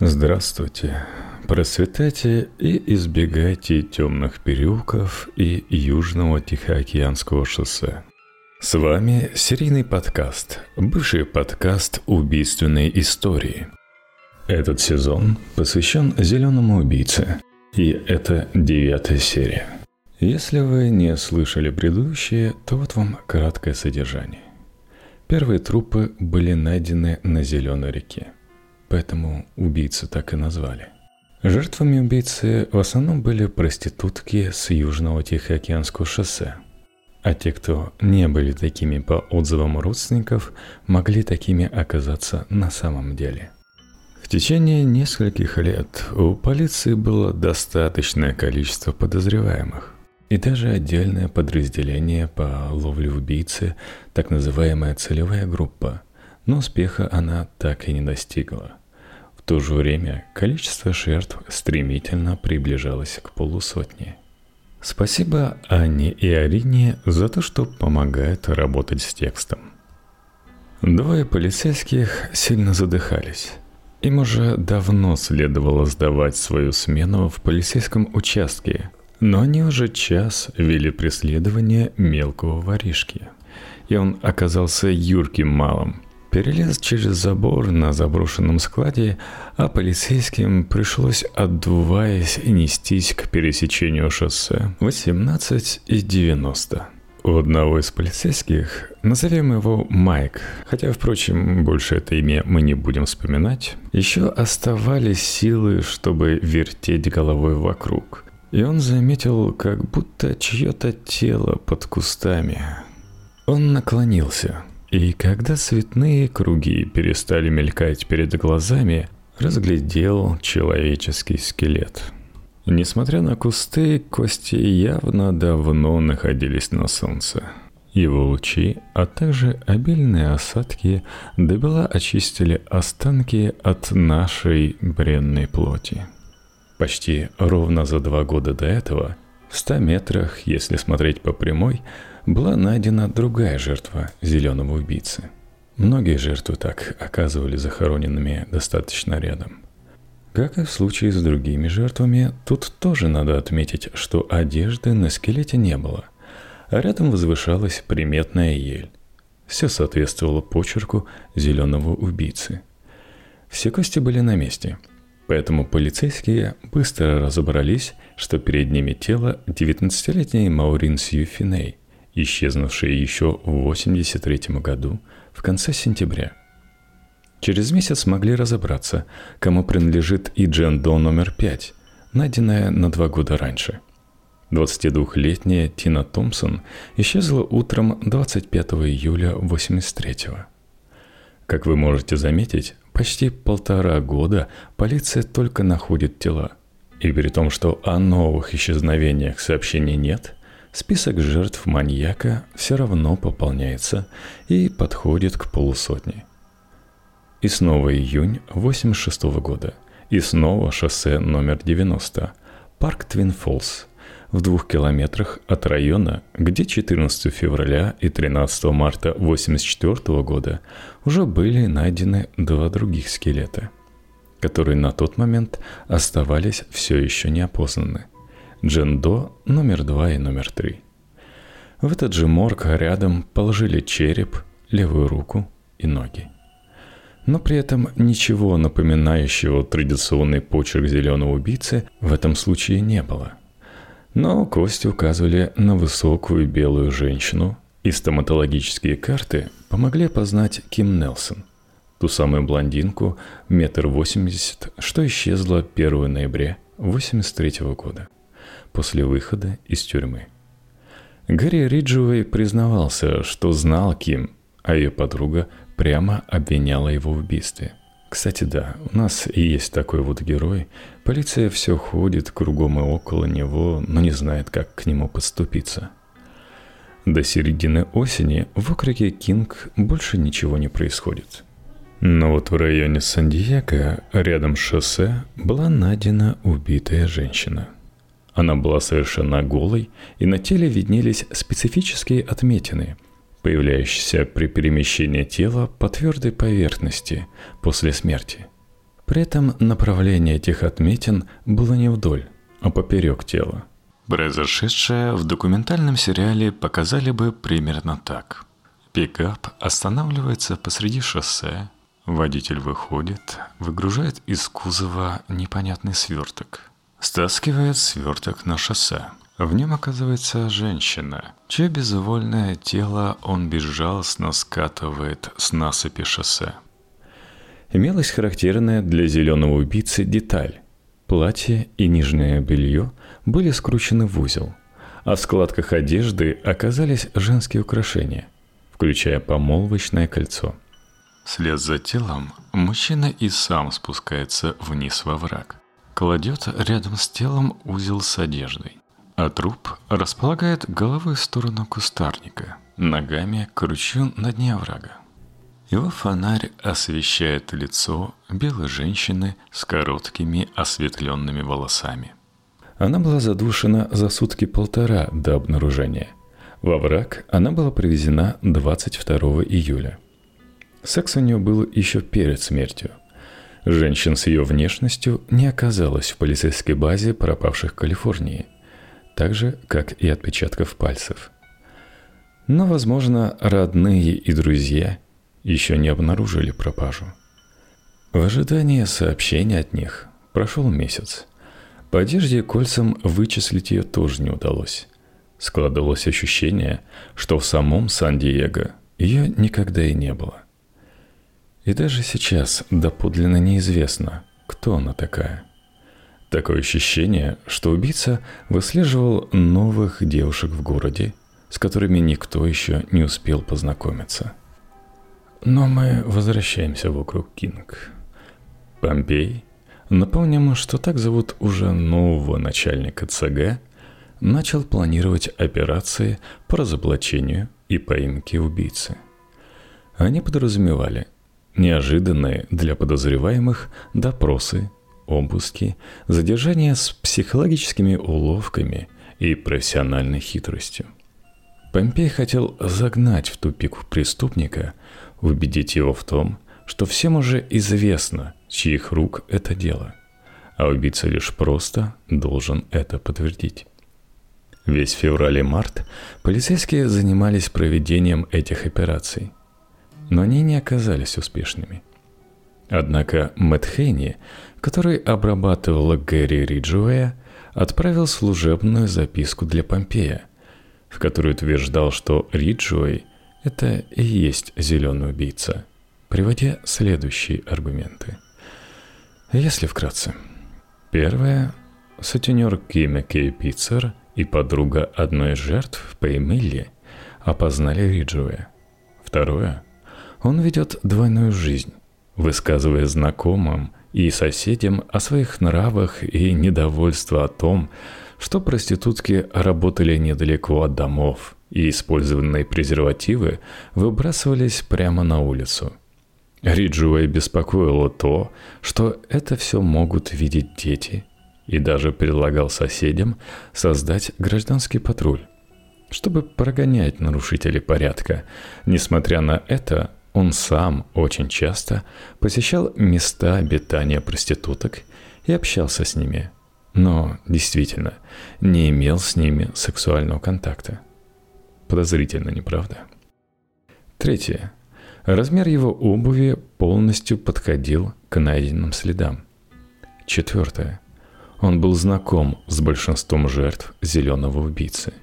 Здравствуйте. Процветайте и избегайте темных переулков и Южного Тихоокеанского шоссе. С вами серийный подкаст, бывший подкаст убийственной истории. Этот сезон посвящен «Зеленому убийце», и это девятая серия. Если вы не слышали предыдущие, то вот вам краткое содержание. Первые трупы были найдены на Зеленой реке, поэтому убийцу так и назвали. Жертвами убийцы в основном были проститутки с Южного Тихоокеанского шоссе. А те, кто не были такими по отзывам родственников, могли такими оказаться на самом деле. В течение нескольких лет у полиции было достаточное количество подозреваемых. И даже отдельное подразделение по ловле убийцы, так называемая целевая группа, но успеха она так и не достигла – в то же время количество жертв стремительно приближалось к полусотне. Спасибо Анне и Арине за то, что помогают работать с текстом. Двое полицейских сильно задыхались. Им уже давно следовало сдавать свою смену в полицейском участке, но они уже час вели преследование мелкого воришки. И он оказался юрким малым, перелез через забор на заброшенном складе, а полицейским пришлось, отдуваясь, нестись к пересечению шоссе 18 и 90. У одного из полицейских, назовем его Майк, хотя, впрочем, больше это имя мы не будем вспоминать, еще оставались силы, чтобы вертеть головой вокруг. И он заметил, как будто чье-то тело под кустами. Он наклонился – и когда цветные круги перестали мелькать перед глазами, разглядел человеческий скелет. Несмотря на кусты, кости явно давно находились на солнце. Его лучи, а также обильные осадки добела очистили останки от нашей бренной плоти. Почти ровно за два года до этого, в ста метрах, если смотреть по прямой, была найдена другая жертва зеленого убийцы. Многие жертвы так оказывались захороненными достаточно рядом. Как и в случае с другими жертвами, тут тоже надо отметить, что одежды на скелете не было, а рядом возвышалась приметная ель. Все соответствовало почерку зеленого убийцы. Все кости были на месте, поэтому полицейские быстро разобрались, что перед ними тело 19-летней Маурин Сью Финей – исчезнувшие еще в 1983 году в конце сентября. Через месяц смогли разобраться, кому принадлежит и Джендо номер 5, найденная на два года раньше. 22-летняя Тина Томпсон исчезла утром 25 июля 83 -го. Как вы можете заметить, почти полтора года полиция только находит тела. И при том, что о новых исчезновениях сообщений нет, список жертв маньяка все равно пополняется и подходит к полусотне. И снова июнь 86 года. И снова шоссе номер 90. Парк Твин Фолс. В двух километрах от района, где 14 февраля и 13 марта 84 года уже были найдены два других скелета, которые на тот момент оставались все еще неопознаны – Джендо номер два и номер три. В этот же морг рядом положили череп, левую руку и ноги. Но при этом ничего напоминающего традиционный почерк зеленого убийцы в этом случае не было. Но кости указывали на высокую белую женщину, и стоматологические карты помогли познать Ким Нелсон, ту самую блондинку метр восемьдесят, что исчезла 1 ноября 1983 года после выхода из тюрьмы. Гарри Риджуэй признавался, что знал Ким, а ее подруга прямо обвиняла его в убийстве. Кстати, да, у нас и есть такой вот герой. Полиция все ходит кругом и около него, но не знает, как к нему подступиться. До середины осени в округе Кинг больше ничего не происходит. Но вот в районе Сан-Диего, рядом с шоссе, была найдена убитая женщина. Она была совершенно голой, и на теле виднелись специфические отметины, появляющиеся при перемещении тела по твердой поверхности после смерти. При этом направление этих отметин было не вдоль, а поперек тела. Произошедшее в документальном сериале показали бы примерно так. Пикап останавливается посреди шоссе, водитель выходит, выгружает из кузова непонятный сверток, стаскивает сверток на шоссе. В нем оказывается женщина, чье безвольное тело он безжалостно скатывает с насыпи шоссе. Имелась характерная для зеленого убийцы деталь. Платье и нижнее белье были скручены в узел, а в складках одежды оказались женские украшения, включая помолвочное кольцо. Вслед за телом мужчина и сам спускается вниз во враг. Кладет рядом с телом узел с одеждой, а труп располагает головой в сторону кустарника, ногами к ручью на дне оврага. Его фонарь освещает лицо белой женщины с короткими осветленными волосами. Она была задушена за сутки полтора до обнаружения. Во враг она была привезена 22 июля. Секс у нее был еще перед смертью. Женщин с ее внешностью не оказалось в полицейской базе пропавших Калифорнии, так же, как и отпечатков пальцев. Но, возможно, родные и друзья еще не обнаружили пропажу. В ожидании сообщения от них прошел месяц. По одежде кольцам вычислить ее тоже не удалось. Складывалось ощущение, что в самом Сан-Диего ее никогда и не было. И даже сейчас доподлинно неизвестно, кто она такая. Такое ощущение, что убийца выслеживал новых девушек в городе, с которыми никто еще не успел познакомиться – но мы возвращаемся вокруг Кинг. Помпей, напомним, что так зовут уже нового начальника ЦГ, начал планировать операции по разоблачению и поимке убийцы. Они подразумевали неожиданные для подозреваемых допросы, обыски, задержания с психологическими уловками и профессиональной хитростью. Помпей хотел загнать в тупик преступника – убедить его в том, что всем уже известно, чьих рук это дело, а убийца лишь просто должен это подтвердить. Весь февраль и март полицейские занимались проведением этих операций, но они не оказались успешными. Однако Мэтт Хейни, который обрабатывал Гэри Риджуэя, отправил служебную записку для Помпея, в которой утверждал, что Риджуэй – это и есть зеленый убийца, приводя следующие аргументы. Если вкратце. Первое. Сутенер Кима Кей Пиццер и подруга одной из жертв Пеймилли опознали Риджуэ. Второе. Он ведет двойную жизнь, высказывая знакомым и соседям о своих нравах и недовольство о том, что проститутки работали недалеко от домов и использованные презервативы выбрасывались прямо на улицу. Риджуэй беспокоило то, что это все могут видеть дети, и даже предлагал соседям создать гражданский патруль, чтобы прогонять нарушителей порядка. Несмотря на это, он сам очень часто посещал места обитания проституток и общался с ними, но действительно не имел с ними сексуального контакта. Подозрительно, не правда? Третье. Размер его обуви полностью подходил к найденным следам. Четвертое. Он был знаком с большинством жертв зеленого убийцы.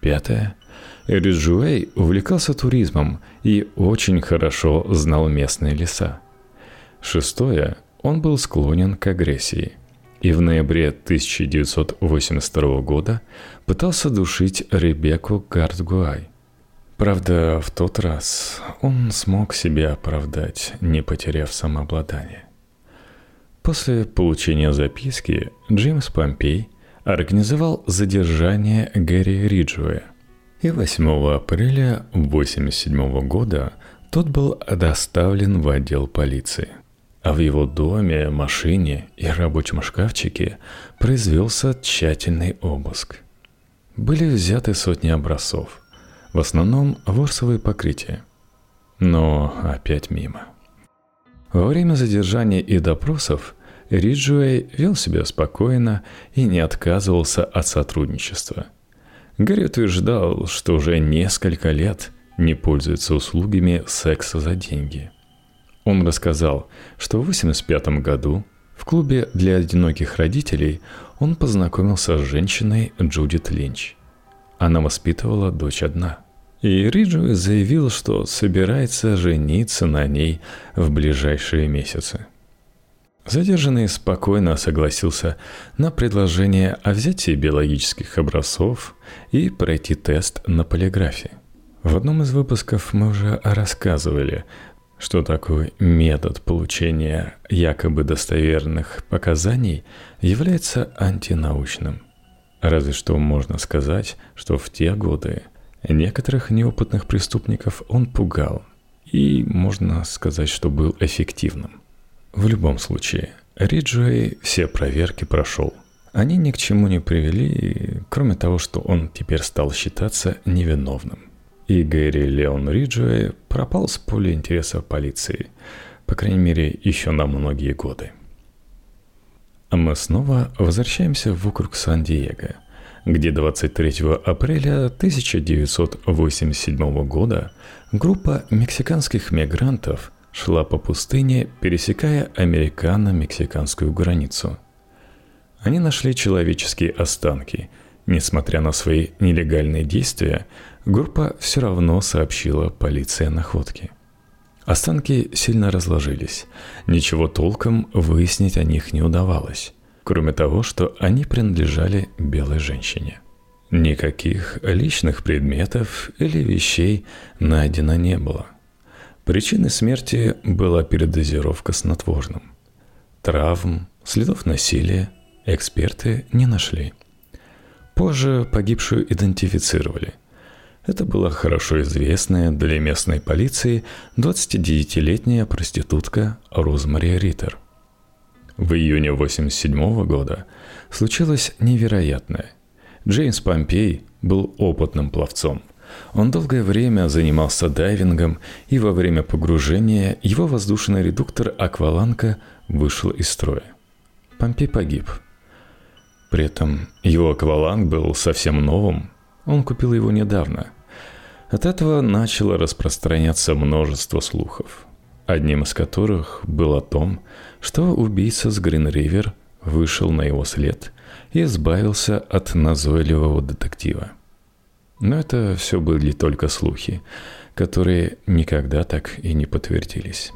Пятое. Эриджуэй увлекался туризмом и очень хорошо знал местные леса. Шестое. Он был склонен к агрессии – и в ноябре 1982 года пытался душить Ребекку Гардгуай. Правда, в тот раз он смог себя оправдать, не потеряв самообладание. После получения записки Джеймс Помпей организовал задержание Гэри Риджуэя. И 8 апреля 1987 года тот был доставлен в отдел полиции – а в его доме, машине и рабочем шкафчике произвелся тщательный обыск. Были взяты сотни образцов, в основном ворсовые покрытия. Но опять мимо. Во время задержания и допросов Риджуэй вел себя спокойно и не отказывался от сотрудничества. Гарри утверждал, что уже несколько лет не пользуется услугами секса за деньги. Он рассказал, что в 1985 году в клубе для одиноких родителей он познакомился с женщиной Джудит Линч. Она воспитывала дочь одна – и Риджуэй заявил, что собирается жениться на ней в ближайшие месяцы. Задержанный спокойно согласился на предложение о взятии биологических образцов и пройти тест на полиграфе. В одном из выпусков мы уже рассказывали, что такой метод получения якобы достоверных показаний является антинаучным. Разве что можно сказать, что в те годы – Некоторых неопытных преступников он пугал и, можно сказать, что был эффективным. В любом случае, Риджуэй все проверки прошел. Они ни к чему не привели, кроме того, что он теперь стал считаться невиновным. И Гэри Леон Риджуэй пропал с поля интересов полиции, по крайней мере, еще на многие годы. А мы снова возвращаемся в округ Сан-Диего – где 23 апреля 1987 года группа мексиканских мигрантов шла по пустыне, пересекая американо-мексиканскую границу. Они нашли человеческие останки. Несмотря на свои нелегальные действия, группа все равно сообщила полиции о находке. Останки сильно разложились. Ничего толком выяснить о них не удавалось кроме того, что они принадлежали белой женщине. Никаких личных предметов или вещей найдено не было. Причиной смерти была передозировка снотворным. Травм, следов насилия эксперты не нашли. Позже погибшую идентифицировали. Это была хорошо известная для местной полиции 29-летняя проститутка Розмари Риттер – в июне 1987 года случилось невероятное. Джеймс Помпей был опытным пловцом. Он долгое время занимался дайвингом, и во время погружения его воздушный редуктор «Акваланка» вышел из строя. Помпей погиб. При этом его акваланг был совсем новым, он купил его недавно. От этого начало распространяться множество слухов одним из которых был о том, что убийца с Грин-Ривер вышел на его след и избавился от назойливого детектива. Но это все были только слухи, которые никогда так и не подтвердились.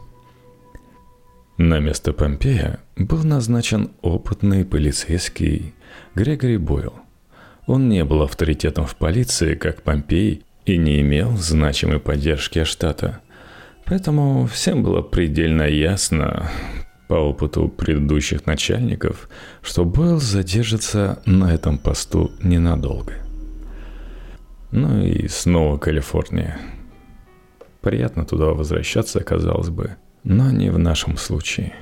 На место Помпея был назначен опытный полицейский Грегори Бойл. Он не был авторитетом в полиции, как Помпей, и не имел значимой поддержки штата – Поэтому всем было предельно ясно, по опыту предыдущих начальников, что Бойл задержится на этом посту ненадолго. Ну и снова Калифорния. Приятно туда возвращаться, казалось бы, но не в нашем случае.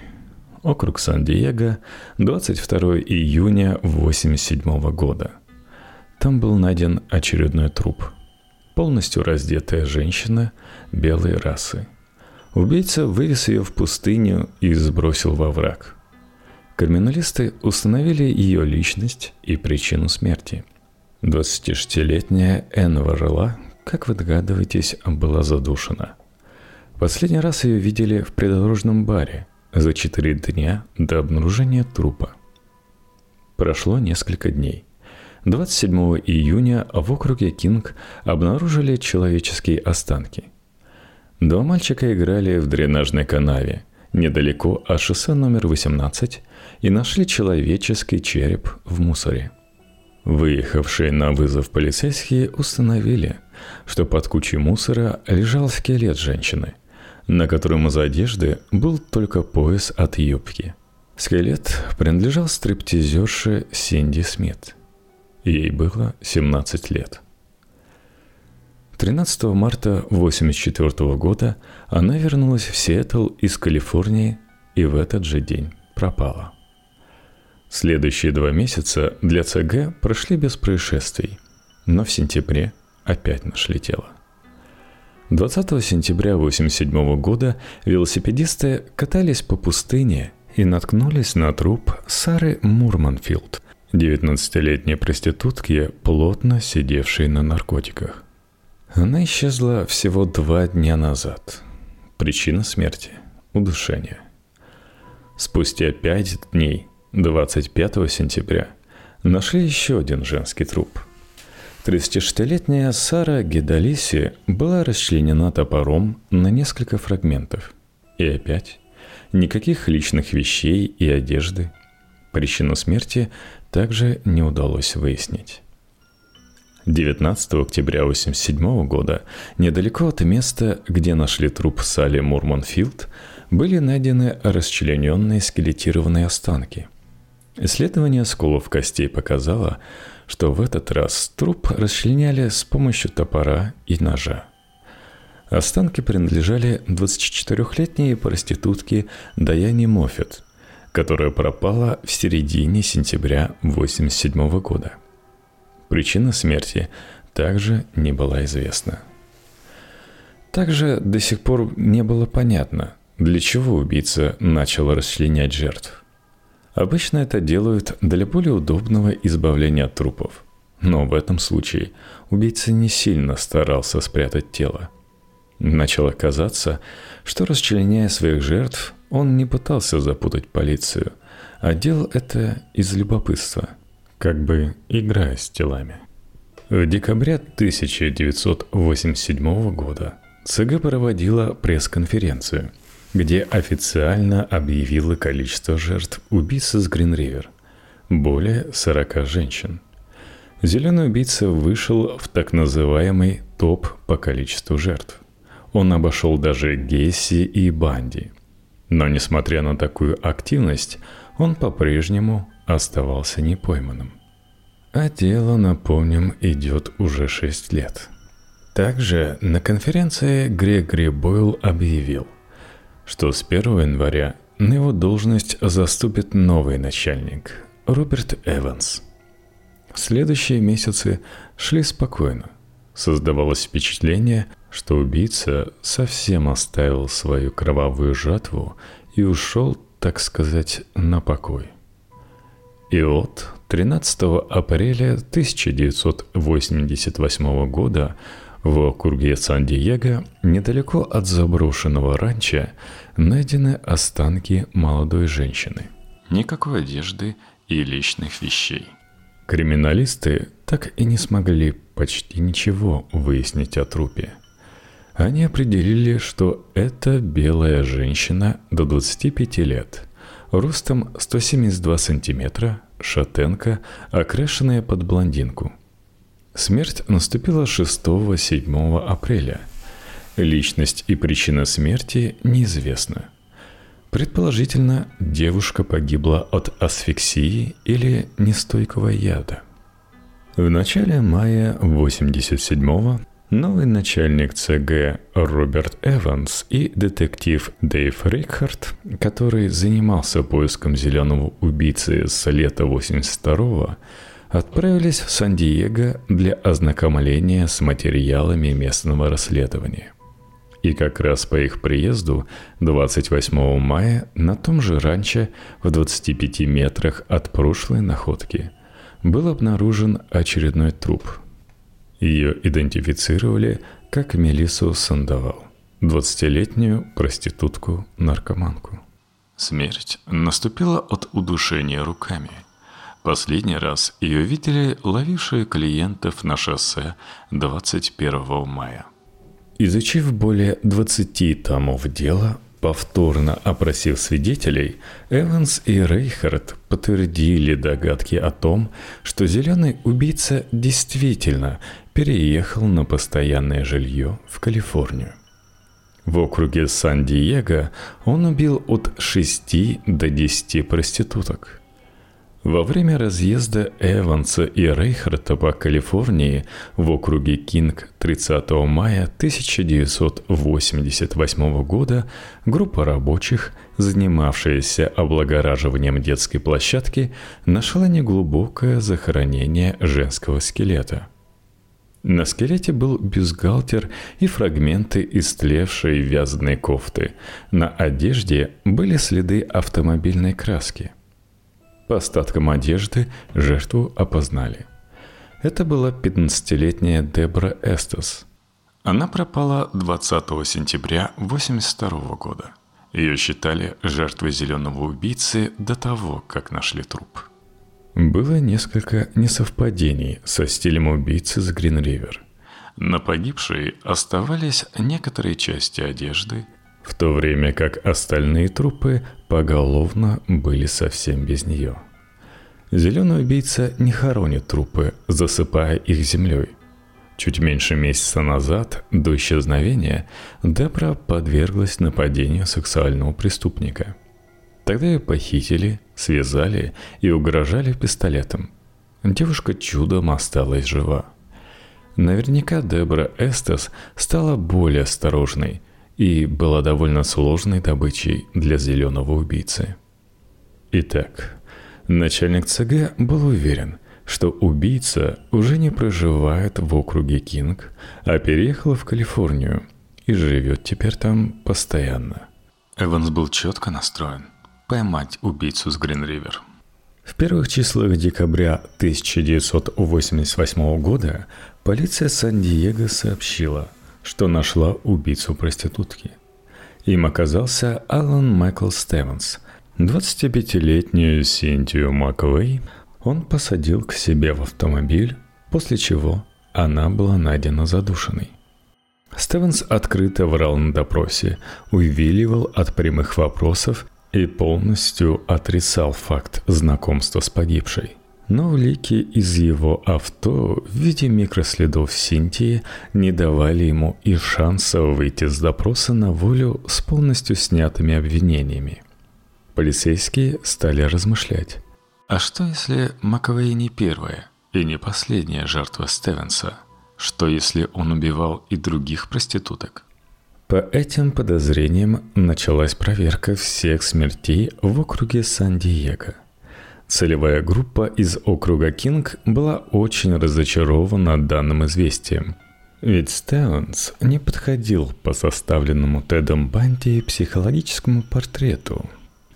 Округ Сан-Диего, 22 июня 1987 года. Там был найден очередной труп. Полностью раздетая женщина белой расы – Убийца вывез ее в пустыню и сбросил во враг. Криминалисты установили ее личность и причину смерти. 26-летняя Энн Варрелла, как вы догадываетесь, была задушена. Последний раз ее видели в придорожном баре за 4 дня до обнаружения трупа. Прошло несколько дней. 27 июня в округе Кинг обнаружили человеческие останки – Два мальчика играли в дренажной канаве недалеко от шоссе номер 18 и нашли человеческий череп в мусоре. Выехавшие на вызов полицейские установили, что под кучей мусора лежал скелет женщины, на котором из одежды был только пояс от юбки. Скелет принадлежал стриптизерше Синди Смит. Ей было 17 лет – 13 марта 1984 года она вернулась в Сиэтл из Калифорнии и в этот же день пропала. Следующие два месяца для ЦГ прошли без происшествий, но в сентябре опять нашли тело. 20 сентября 1987 года велосипедисты катались по пустыне и наткнулись на труп Сары Мурманфилд, 19-летней проститутки, плотно сидевшей на наркотиках. Она исчезла всего два дня назад. Причина смерти – удушение. Спустя пять дней, 25 сентября, нашли еще один женский труп. 36-летняя Сара Гедалиси была расчленена топором на несколько фрагментов. И опять никаких личных вещей и одежды. Причину смерти также не удалось выяснить. 19 октября 1987 года, недалеко от места, где нашли труп Салли Мурманфилд, были найдены расчлененные скелетированные останки. Исследование сколов костей показало, что в этот раз труп расчленяли с помощью топора и ножа. Останки принадлежали 24-летней проститутке Даяне Моффет, которая пропала в середине сентября 1987 года – Причина смерти также не была известна. Также до сих пор не было понятно, для чего убийца начал расчленять жертв. Обычно это делают для более удобного избавления от трупов. Но в этом случае убийца не сильно старался спрятать тело. Начало казаться, что расчленяя своих жертв, он не пытался запутать полицию, а делал это из любопытства – как бы играя с телами. В декабре 1987 года ЦГ проводила пресс-конференцию, где официально объявила количество жертв убийцы с Гринривер – более 40 женщин. Зеленый убийца вышел в так называемый топ по количеству жертв. Он обошел даже Гейси и Банди. Но несмотря на такую активность, он по-прежнему оставался непойманным. А дело, напомним, идет уже шесть лет. Также на конференции Грегори Бойл объявил, что с 1 января на его должность заступит новый начальник – Роберт Эванс. Следующие месяцы шли спокойно. Создавалось впечатление, что убийца совсем оставил свою кровавую жатву и ушел, так сказать, на покой. И вот 13 апреля 1988 года в округе Сан-Диего, недалеко от заброшенного ранчо, найдены останки молодой женщины. Никакой одежды и личных вещей. Криминалисты так и не смогли почти ничего выяснить о трупе. Они определили, что это белая женщина до 25 лет – ростом 172 сантиметра, шатенка, окрашенная под блондинку. Смерть наступила 6-7 апреля. Личность и причина смерти неизвестна. Предположительно, девушка погибла от асфиксии или нестойкого яда. В начале мая 87-го Новый начальник ЦГ Роберт Эванс и детектив Дэйв Рикхард, который занимался поиском зеленого убийцы с лета 82-го, отправились в Сан-Диего для ознакомления с материалами местного расследования. И как раз по их приезду 28 мая на том же ранчо в 25 метрах от прошлой находки был обнаружен очередной труп – ее идентифицировали как Мелису Сандовал, 20-летнюю проститутку-наркоманку. Смерть наступила от удушения руками. Последний раз ее видели ловившие клиентов на шоссе 21 мая. Изучив более 20 томов дела, Повторно опросив свидетелей, Эванс и Рейхард подтвердили догадки о том, что зеленый убийца действительно переехал на постоянное жилье в Калифорнию. В округе Сан-Диего он убил от 6 до 10 проституток – во время разъезда Эванса и Рейхарта по Калифорнии в округе Кинг 30 мая 1988 года группа рабочих, занимавшаяся облагораживанием детской площадки, нашла неглубокое захоронение женского скелета. На скелете был бюстгальтер и фрагменты истлевшей вязаной кофты. На одежде были следы автомобильной краски. По остаткам одежды жертву опознали. Это была 15-летняя Дебра Эстес. Она пропала 20 сентября 1982 года. Ее считали жертвой зеленого убийцы до того, как нашли труп. Было несколько несовпадений со стилем убийцы с Гринривер. На погибшей оставались некоторые части одежды, в то время как остальные трупы поголовно были совсем без нее. Зеленый убийца не хоронит трупы, засыпая их землей. Чуть меньше месяца назад, до исчезновения, Дебра подверглась нападению сексуального преступника – Тогда ее похитили, связали и угрожали пистолетом. Девушка чудом осталась жива. Наверняка Дебра Эстес стала более осторожной и была довольно сложной добычей для зеленого убийцы. Итак, начальник ЦГ был уверен, что убийца уже не проживает в округе Кинг, а переехал в Калифорнию и живет теперь там постоянно. Эванс был четко настроен – поймать убийцу с Гринривер. В первых числах декабря 1988 года полиция Сан-Диего сообщила, что нашла убийцу проститутки. Им оказался Алан Майкл Стевенс, 25-летнюю Синтию Маквей. Он посадил к себе в автомобиль, после чего она была найдена задушенной. Стевенс открыто врал на допросе, увиливал от прямых вопросов и полностью отрицал факт знакомства с погибшей. Но улики из его авто в виде микроследов Синтии не давали ему и шанса выйти с допроса на волю с полностью снятыми обвинениями. Полицейские стали размышлять. А что если Маковей не первая и не последняя жертва Стевенса? Что если он убивал и других проституток? По этим подозрениям началась проверка всех смертей в округе Сан-Диего. Целевая группа из округа Кинг была очень разочарована данным известием. Ведь Стеонс не подходил по составленному Тедом Банди психологическому портрету.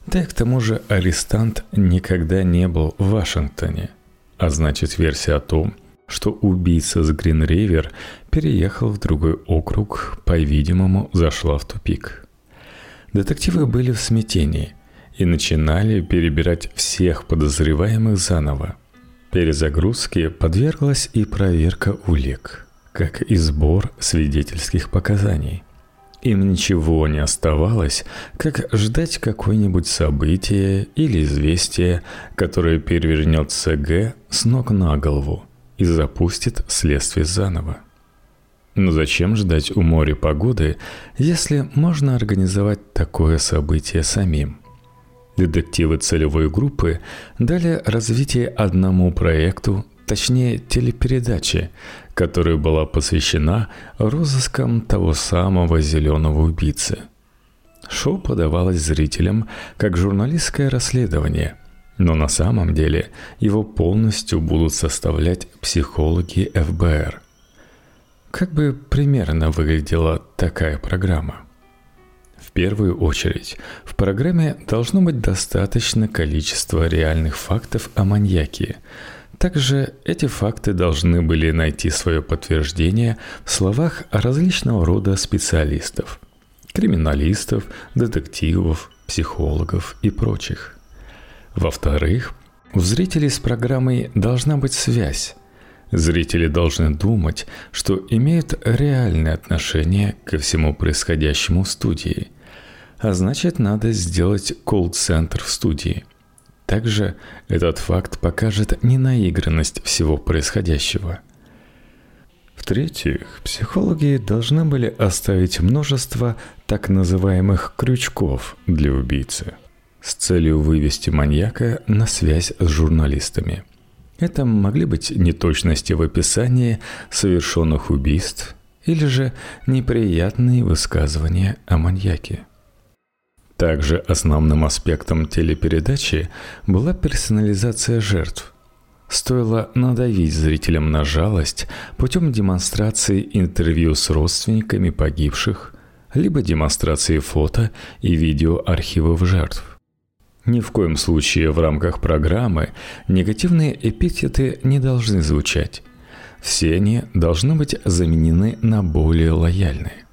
Да и к тому же арестант никогда не был в Вашингтоне. А значит версия о том, что убийца с Гринривер переехал в другой округ, по-видимому, зашла в тупик. Детективы были в смятении и начинали перебирать всех подозреваемых заново. Перезагрузке подверглась и проверка улик, как и сбор свидетельских показаний. Им ничего не оставалось, как ждать какое-нибудь событие или известие, которое перевернет СГ с ног на голову – и запустит следствие заново. Но зачем ждать у моря погоды, если можно организовать такое событие самим? Детективы целевой группы дали развитие одному проекту, точнее телепередаче, которая была посвящена розыскам того самого зеленого убийцы. Шоу подавалось зрителям как журналистское расследование – но на самом деле его полностью будут составлять психологи ФБР. Как бы примерно выглядела такая программа? В первую очередь, в программе должно быть достаточно количество реальных фактов о маньяке. Также эти факты должны были найти свое подтверждение в словах различного рода специалистов – криминалистов, детективов, психологов и прочих – во-вторых, у зрителей с программой должна быть связь. Зрители должны думать, что имеют реальное отношение ко всему происходящему в студии. А значит, надо сделать колл-центр в студии. Также этот факт покажет ненаигранность всего происходящего. В-третьих, психологи должны были оставить множество так называемых крючков для убийцы – с целью вывести маньяка на связь с журналистами. Это могли быть неточности в описании совершенных убийств или же неприятные высказывания о маньяке. Также основным аспектом телепередачи была персонализация жертв. Стоило надавить зрителям на жалость путем демонстрации интервью с родственниками погибших, либо демонстрации фото и видео архивов жертв. Ни в коем случае в рамках программы негативные эпитеты не должны звучать. Все они должны быть заменены на более лояльные.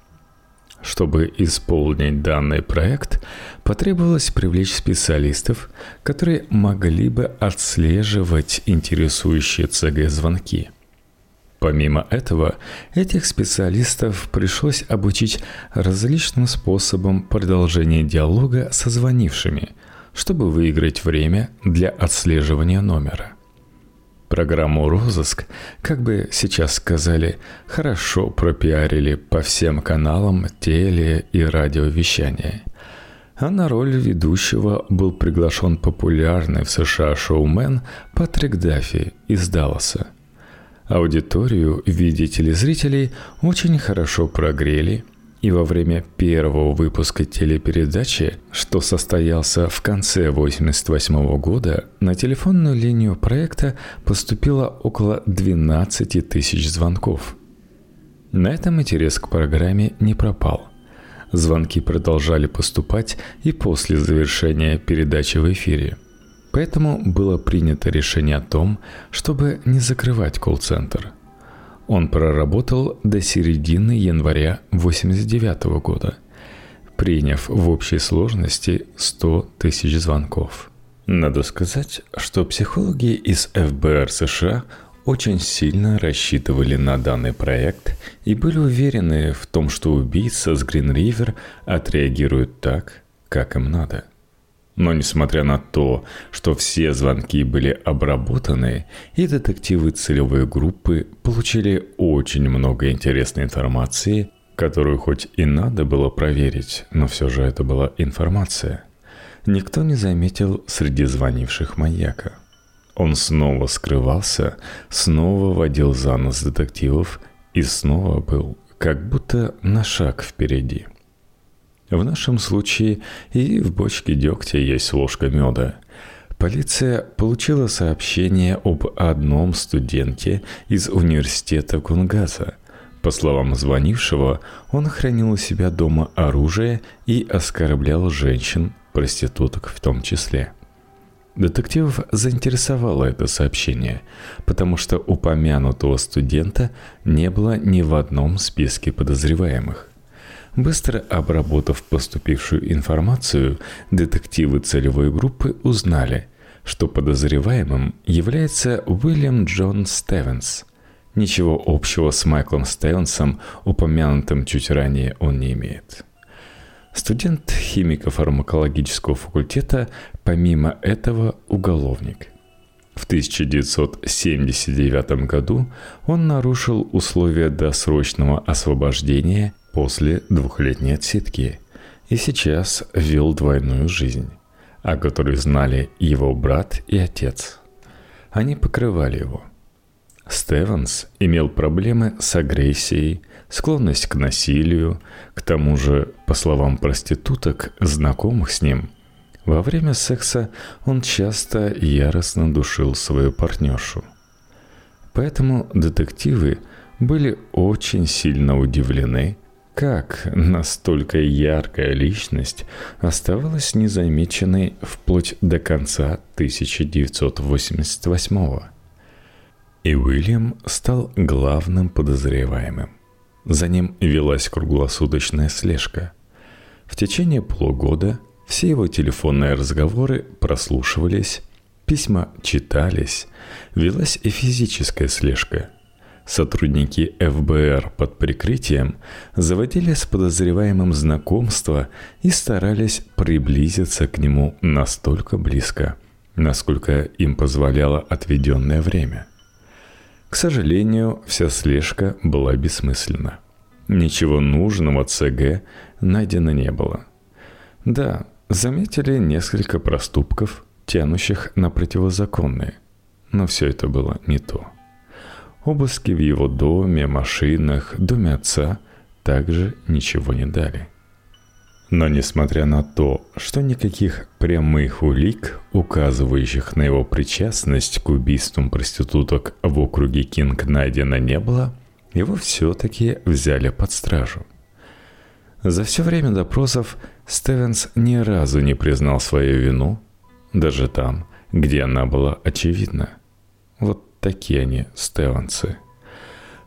Чтобы исполнить данный проект, потребовалось привлечь специалистов, которые могли бы отслеживать интересующие ЦГ звонки. Помимо этого, этих специалистов пришлось обучить различным способам продолжения диалога со звонившими, чтобы выиграть время для отслеживания номера. Программу «Розыск», как бы сейчас сказали, хорошо пропиарили по всем каналам теле- и радиовещания. А на роль ведущего был приглашен популярный в США шоумен Патрик Даффи из Далласа. Аудиторию в виде телезрителей очень хорошо прогрели – и во время первого выпуска телепередачи, что состоялся в конце 1988 года, на телефонную линию проекта поступило около 12 тысяч звонков. На этом интерес к программе не пропал. Звонки продолжали поступать и после завершения передачи в эфире. Поэтому было принято решение о том, чтобы не закрывать колл-центр – он проработал до середины января 1989 года, приняв в общей сложности 100 тысяч звонков. Надо сказать, что психологи из ФБР США очень сильно рассчитывали на данный проект и были уверены в том, что убийца с Грин-Ривер отреагирует так, как им надо – но несмотря на то, что все звонки были обработаны, и детективы целевой группы получили очень много интересной информации, которую хоть и надо было проверить, но все же это была информация, никто не заметил среди звонивших маньяка. Он снова скрывался, снова водил за нос детективов и снова был как будто на шаг впереди – в нашем случае и в бочке дегтя есть ложка меда. Полиция получила сообщение об одном студенте из университета Кунгаса. По словам звонившего, он хранил у себя дома оружие и оскорблял женщин, проституток в том числе. Детективов заинтересовало это сообщение, потому что упомянутого студента не было ни в одном списке подозреваемых. Быстро обработав поступившую информацию, детективы целевой группы узнали, что подозреваемым является Уильям Джон Стевенс. Ничего общего с Майклом Стевенсом, упомянутым чуть ранее, он не имеет. Студент химико-фармакологического факультета, помимо этого, уголовник. В 1979 году он нарушил условия досрочного освобождения после двухлетней отсидки и сейчас вел двойную жизнь, о которой знали его брат и отец. Они покрывали его. Стевенс имел проблемы с агрессией, склонность к насилию, к тому же, по словам проституток, знакомых с ним, во время секса он часто яростно душил свою партнершу. Поэтому детективы были очень сильно удивлены, как настолько яркая личность оставалась незамеченной вплоть до конца 1988 -го. И Уильям стал главным подозреваемым. За ним велась круглосуточная слежка. В течение полугода все его телефонные разговоры прослушивались, письма читались, велась и физическая слежка – Сотрудники ФБР под прикрытием заводили с подозреваемым знакомство и старались приблизиться к нему настолько близко, насколько им позволяло отведенное время. К сожалению, вся слежка была бессмысленна. Ничего нужного ЦГ найдено не было. Да, заметили несколько проступков, тянущих на противозаконные, но все это было не то. Обыски в его доме, машинах, доме отца также ничего не дали. Но несмотря на то, что никаких прямых улик, указывающих на его причастность к убийствам проституток в округе Кинг найдено не было, его все-таки взяли под стражу. За все время допросов Стевенс ни разу не признал свою вину, даже там, где она была очевидна. Такие они, Стевенсы –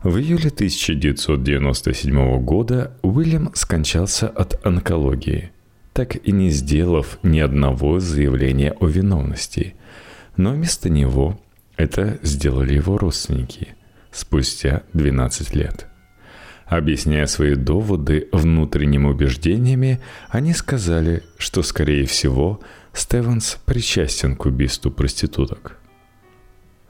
в июле 1997 года Уильям скончался от онкологии, так и не сделав ни одного заявления о виновности. Но вместо него это сделали его родственники спустя 12 лет. Объясняя свои доводы внутренними убеждениями, они сказали, что, скорее всего, Стевенс причастен к убийству проституток –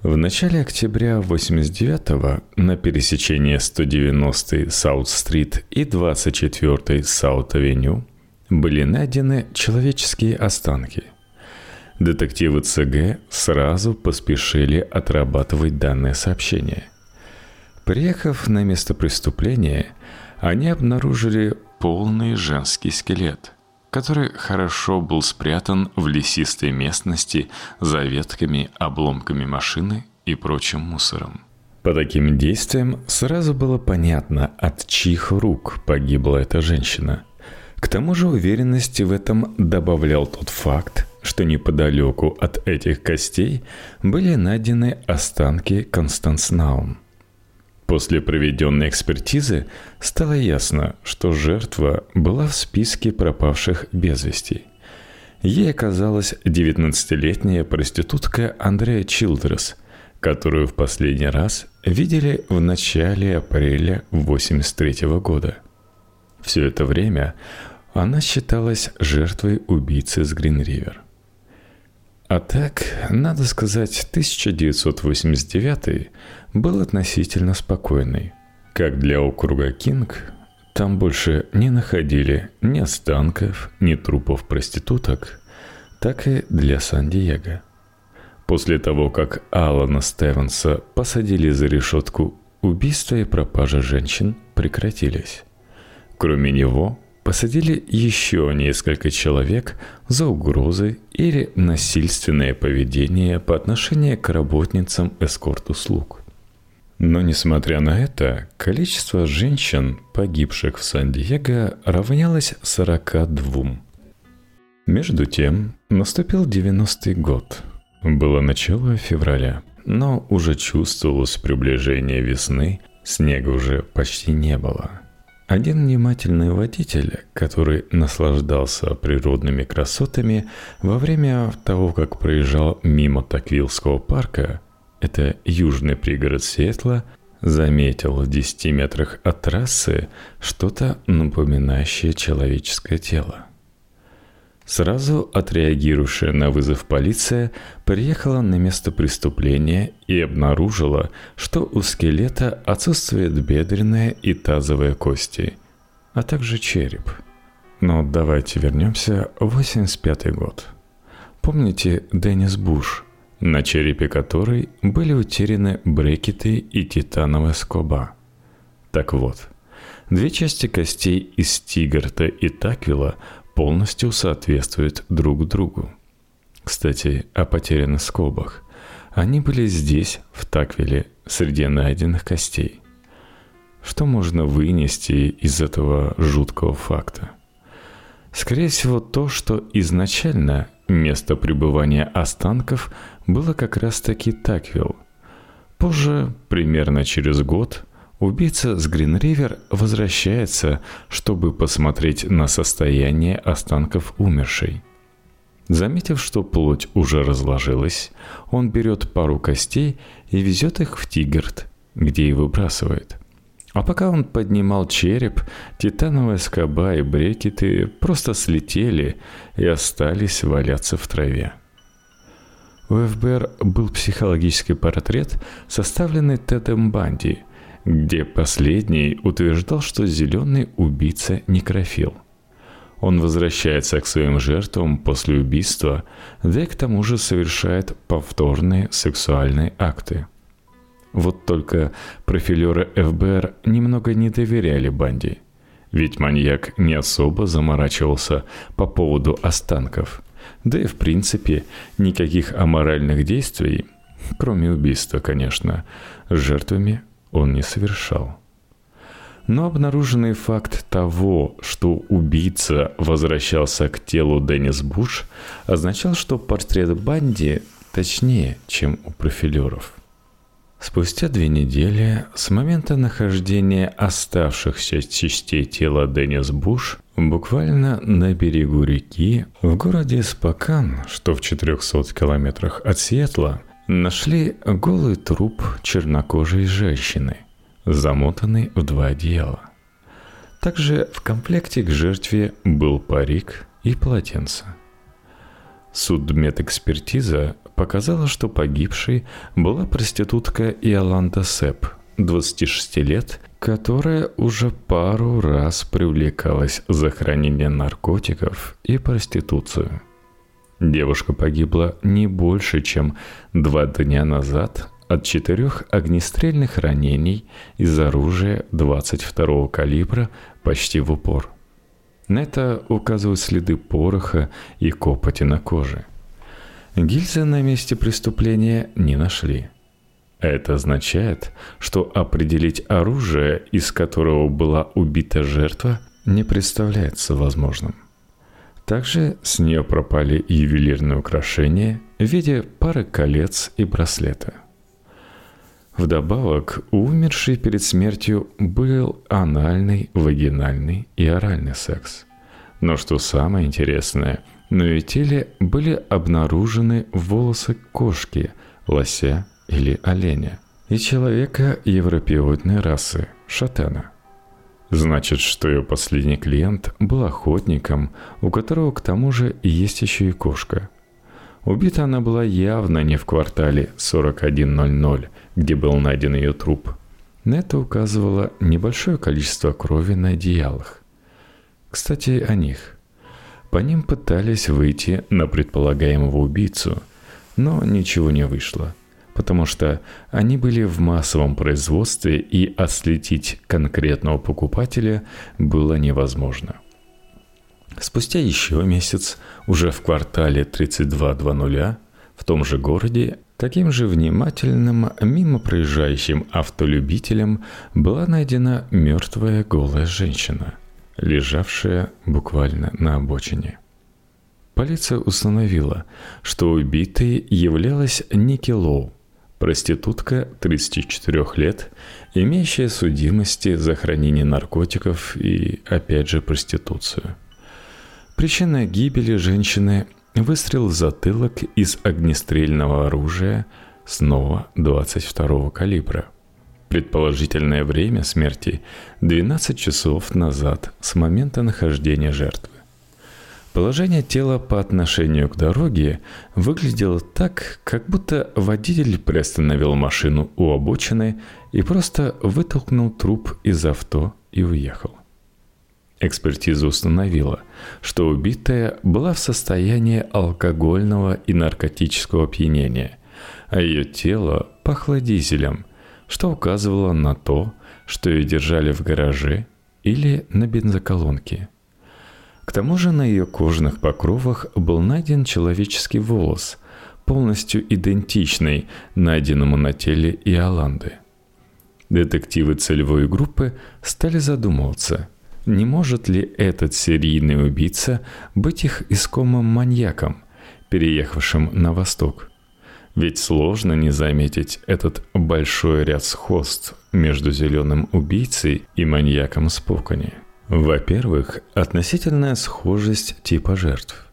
в начале октября 89-го на пересечении 190-й Саут-стрит и 24-й Саут-авеню были найдены человеческие останки. Детективы ЦГ сразу поспешили отрабатывать данное сообщение. Приехав на место преступления, они обнаружили полный женский скелет – который хорошо был спрятан в лесистой местности за ветками, обломками машины и прочим мусором. По таким действиям сразу было понятно, от чьих рук погибла эта женщина. К тому же уверенности в этом добавлял тот факт, что неподалеку от этих костей были найдены останки Констанс Наум. После проведенной экспертизы стало ясно, что жертва была в списке пропавших без вести. Ей оказалась 19-летняя проститутка Андрея Чилдрес, которую в последний раз видели в начале апреля 1983 года. Все это время она считалась жертвой убийцы с Гринривер. А так, надо сказать, 1989 был относительно спокойный. Как для округа Кинг, там больше не находили ни останков, ни трупов проституток, так и для Сан-Диего. После того, как Алана Стевенса посадили за решетку, убийства и пропажа женщин прекратились. Кроме него, посадили еще несколько человек за угрозы или насильственное поведение по отношению к работницам эскорт-услуг. Но несмотря на это, количество женщин, погибших в Сан-Диего, равнялось 42. Между тем, наступил 90-й год. Было начало февраля, но уже чувствовалось приближение весны, снега уже почти не было – один внимательный водитель, который наслаждался природными красотами во время того, как проезжал мимо Таквилского парка, это южный пригород Сиэтла, заметил в 10 метрах от трассы что-то напоминающее человеческое тело. Сразу отреагировавшая на вызов полиция приехала на место преступления и обнаружила, что у скелета отсутствует бедренная и тазовая кости, а также череп. Но давайте вернемся в 85 год. Помните Деннис Буш, на черепе которой были утеряны брекеты и титановая скоба? Так вот, две части костей из Тигарта и Таквила полностью соответствуют друг другу. Кстати, о потерянных скобах. Они были здесь, в Таквиле, среди найденных костей. Что можно вынести из этого жуткого факта? Скорее всего, то, что изначально место пребывания останков было как раз-таки Таквилл. Позже, примерно через год, Убийца с Гринривер возвращается, чтобы посмотреть на состояние останков умершей. Заметив, что плоть уже разложилась, он берет пару костей и везет их в Тигард, где и выбрасывает. А пока он поднимал череп, титановая скоба и брекеты просто слетели и остались валяться в траве. У ФБР был психологический портрет, составленный Тедом Банди – где последний утверждал, что зеленый убийца некрофил. Он возвращается к своим жертвам после убийства, да и к тому же совершает повторные сексуальные акты. Вот только профилеры ФБР немного не доверяли Банди. Ведь маньяк не особо заморачивался по поводу останков. Да и в принципе никаких аморальных действий, кроме убийства, конечно, с жертвами он не совершал. Но обнаруженный факт того, что убийца возвращался к телу Деннис Буш, означал, что портрет Банди точнее, чем у профилеров. Спустя две недели с момента нахождения оставшихся частей тела Деннис Буш буквально на берегу реки в городе Спокан, что в 400 километрах от Сиэтла, нашли голый труп чернокожей женщины – замотанный в два одеяла. Также в комплекте к жертве был парик и полотенце. Судмедэкспертиза показала, что погибшей была проститутка Иоланда Сеп, 26 лет, которая уже пару раз привлекалась за хранение наркотиков и проституцию. Девушка погибла не больше, чем два дня назад от четырех огнестрельных ранений из оружия 22-го калибра почти в упор. На это указывают следы пороха и копоти на коже. Гильзы на месте преступления не нашли. Это означает, что определить оружие, из которого была убита жертва, не представляется возможным. Также с нее пропали ювелирные украшения в виде пары колец и браслета. Вдобавок, у умершей перед смертью был анальный, вагинальный и оральный секс. Но что самое интересное, на ее теле были обнаружены волосы кошки, лося или оленя и человека европеоидной расы – шатена. Значит, что ее последний клиент был охотником, у которого к тому же есть еще и кошка – Убита она была явно не в квартале 4100, где был найден ее труп. На это указывало небольшое количество крови на одеялах. Кстати, о них. По ним пытались выйти на предполагаемого убийцу, но ничего не вышло, потому что они были в массовом производстве и отследить конкретного покупателя было невозможно. Спустя еще месяц, уже в квартале 3220, в том же городе, таким же внимательным, мимо проезжающим автолюбителем была найдена мертвая голая женщина, лежавшая буквально на обочине. Полиция установила, что убитой являлась Ники Лоу, проститутка 34 лет, имеющая судимости за хранение наркотиков и, опять же, проституцию – Причина гибели женщины – выстрел в затылок из огнестрельного оружия снова 22-го калибра. Предположительное время смерти – 12 часов назад с момента нахождения жертвы. Положение тела по отношению к дороге выглядело так, как будто водитель приостановил машину у обочины и просто вытолкнул труп из авто и уехал. Экспертиза установила, что убитая была в состоянии алкогольного и наркотического опьянения, а ее тело пахло дизелем, что указывало на то, что ее держали в гараже или на бензоколонке. К тому же на ее кожных покровах был найден человеческий волос, полностью идентичный найденному на теле Иоланды. Детективы целевой группы стали задумываться – не может ли этот серийный убийца быть их искомым маньяком, переехавшим на восток? Ведь сложно не заметить этот большой ряд сходств между зеленым убийцей и маньяком Спокони. Во-первых, относительная схожесть типа жертв.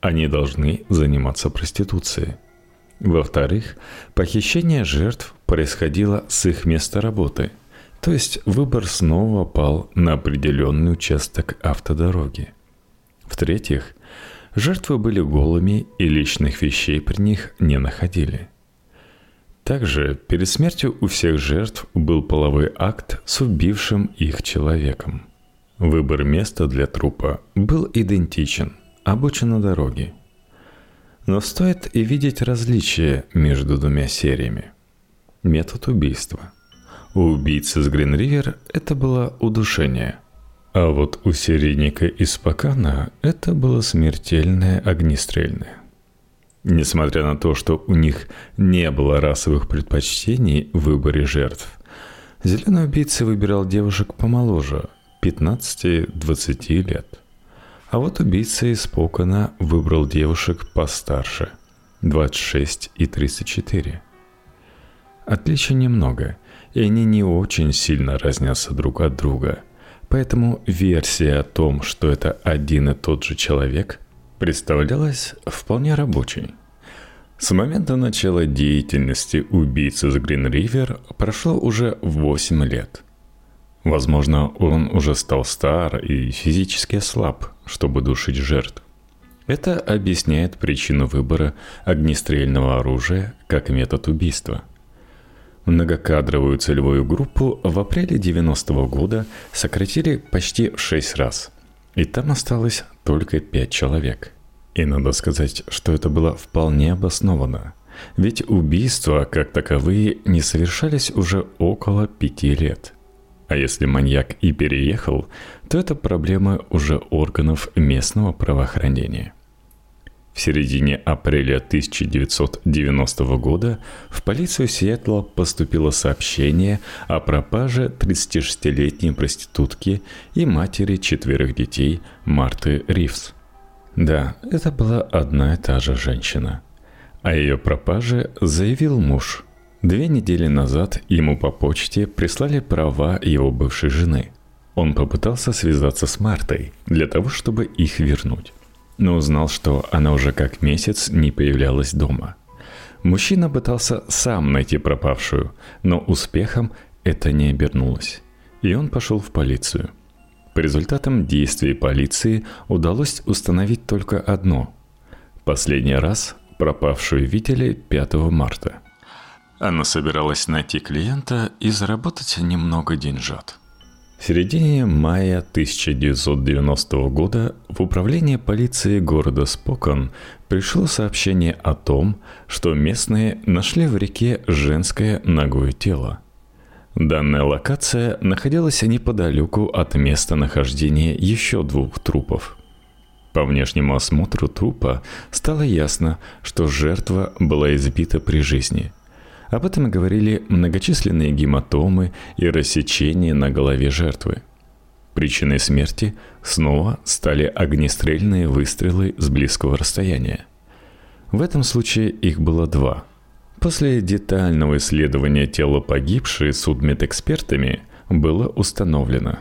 Они должны заниматься проституцией. Во-вторых, похищение жертв происходило с их места работы – то есть выбор снова пал на определенный участок автодороги. В-третьих, жертвы были голыми и личных вещей при них не находили. Также перед смертью у всех жертв был половой акт с убившим их человеком. Выбор места для трупа был идентичен – обочина дороги. Но стоит и видеть различия между двумя сериями. Метод убийства – у убийцы с Гринривер это было удушение, А вот у серийника из Пакана это было смертельное огнестрельное. Несмотря на то, что у них не было расовых предпочтений в выборе жертв, зеленый убийца выбирал девушек помоложе, 15-20 лет. А вот убийца из Покона выбрал девушек постарше, 26 и 34. Отличий немного, и они не очень сильно разнятся друг от друга. Поэтому версия о том, что это один и тот же человек, представлялась вполне рабочей. С момента начала деятельности убийцы из Грин-Ривер прошло уже 8 лет. Возможно, он уже стал стар и физически слаб, чтобы душить жертв. Это объясняет причину выбора огнестрельного оружия как метод убийства. Многокадровую целевую группу в апреле 90-го года сократили почти в 6 раз, и там осталось только 5 человек. И надо сказать, что это было вполне обосновано, ведь убийства как таковые не совершались уже около пяти лет. А если маньяк и переехал, то это проблема уже органов местного правоохранения. В середине апреля 1990 года в полицию Сиэтла поступило сообщение о пропаже 36-летней проститутки и матери четверых детей Марты Ривз. Да, это была одна и та же женщина. О ее пропаже заявил муж. Две недели назад ему по почте прислали права его бывшей жены. Он попытался связаться с Мартой для того, чтобы их вернуть но узнал, что она уже как месяц не появлялась дома. Мужчина пытался сам найти пропавшую, но успехом это не обернулось, и он пошел в полицию. По результатам действий полиции удалось установить только одно. Последний раз пропавшую видели 5 марта. Она собиралась найти клиента и заработать немного деньжат – в середине мая 1990 года в управление полиции города Спокон пришло сообщение о том, что местные нашли в реке женское ногое тело. Данная локация находилась неподалеку от места нахождения еще двух трупов. По внешнему осмотру трупа стало ясно, что жертва была избита при жизни – об этом говорили многочисленные гематомы и рассечения на голове жертвы. Причиной смерти снова стали огнестрельные выстрелы с близкого расстояния. В этом случае их было два. После детального исследования тела погибшей судмедэкспертами было установлено.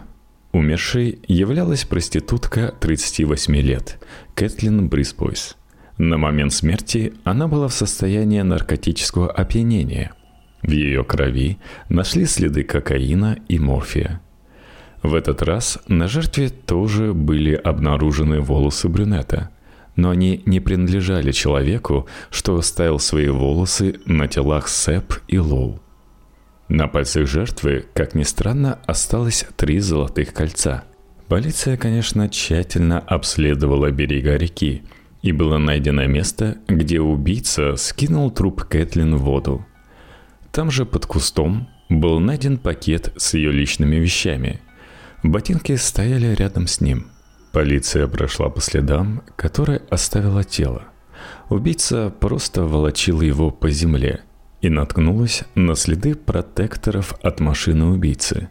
Умершей являлась проститутка 38 лет, Кэтлин Брисбойс – на момент смерти она была в состоянии наркотического опьянения. В ее крови нашли следы кокаина и морфия. В этот раз на жертве тоже были обнаружены волосы брюнета, но они не принадлежали человеку, что оставил свои волосы на телах Сэп и Лоу. На пальцах жертвы, как ни странно, осталось три золотых кольца. Полиция, конечно, тщательно обследовала берега реки – и было найдено место, где убийца скинул труп Кэтлин в воду. Там же под кустом был найден пакет с ее личными вещами. Ботинки стояли рядом с ним. Полиция прошла по следам, которые оставило тело. Убийца просто волочил его по земле и наткнулась на следы протекторов от машины убийцы.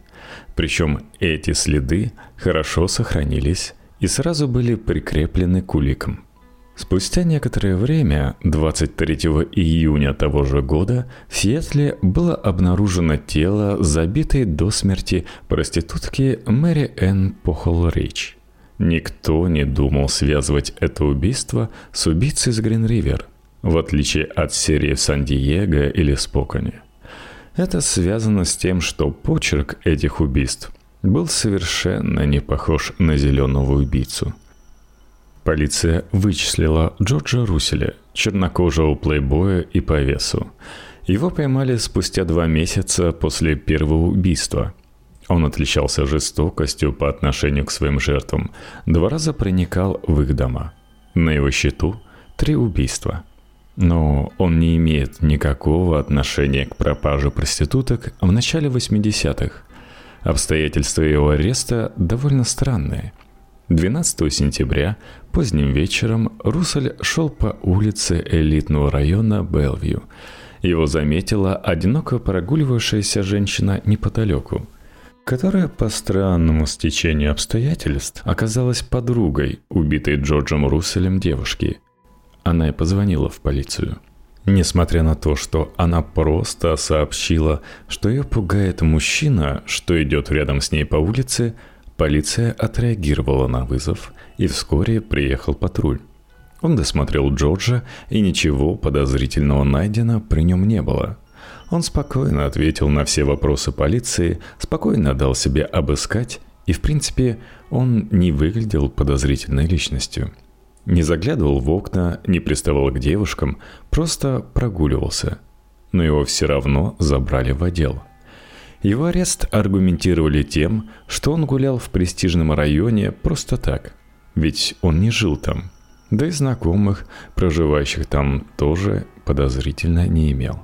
Причем эти следы хорошо сохранились и сразу были прикреплены к уликам. Спустя некоторое время, 23 июня того же года, в Сиэтле было обнаружено тело забитой до смерти проститутки Мэри Энн Похолрич. Никто не думал связывать это убийство с убийцей из Грин-Ривер, в отличие от серии в Сан-Диего или Споконе. Это связано с тем, что почерк этих убийств был совершенно не похож на зеленого убийцу – Полиция вычислила Джорджа Руселя, чернокожего плейбоя и по весу. Его поймали спустя два месяца после первого убийства. Он отличался жестокостью по отношению к своим жертвам, два раза проникал в их дома. На его счету три убийства. Но он не имеет никакого отношения к пропаже проституток в начале 80-х. Обстоятельства его ареста довольно странные. 12 сентября поздним вечером Руссель шел по улице элитного района Белвью. Его заметила одиноко прогуливающаяся женщина неподалеку, которая по странному стечению обстоятельств оказалась подругой убитой Джорджем Русселем девушки. Она и позвонила в полицию – Несмотря на то, что она просто сообщила, что ее пугает мужчина, что идет рядом с ней по улице, полиция отреагировала на вызов, и вскоре приехал патруль. Он досмотрел Джорджа, и ничего подозрительного найдено при нем не было. Он спокойно ответил на все вопросы полиции, спокойно дал себе обыскать, и в принципе он не выглядел подозрительной личностью – не заглядывал в окна, не приставал к девушкам, просто прогуливался. Но его все равно забрали в отдел. Его арест аргументировали тем, что он гулял в престижном районе просто так. Ведь он не жил там. Да и знакомых, проживающих там, тоже подозрительно не имел.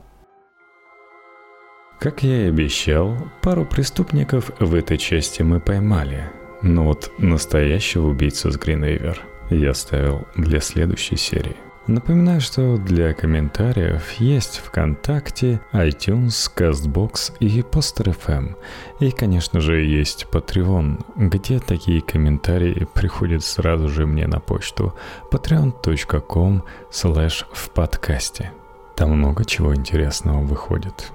Как я и обещал, пару преступников в этой части мы поймали. Но вот настоящего убийцу с Гринэйвер – я ставил для следующей серии. Напоминаю, что для комментариев есть ВКонтакте, iTunes, CastBox и Poster.fm. И, конечно же, есть Patreon, где такие комментарии приходят сразу же мне на почту patreon.com slash в подкасте. Там много чего интересного выходит.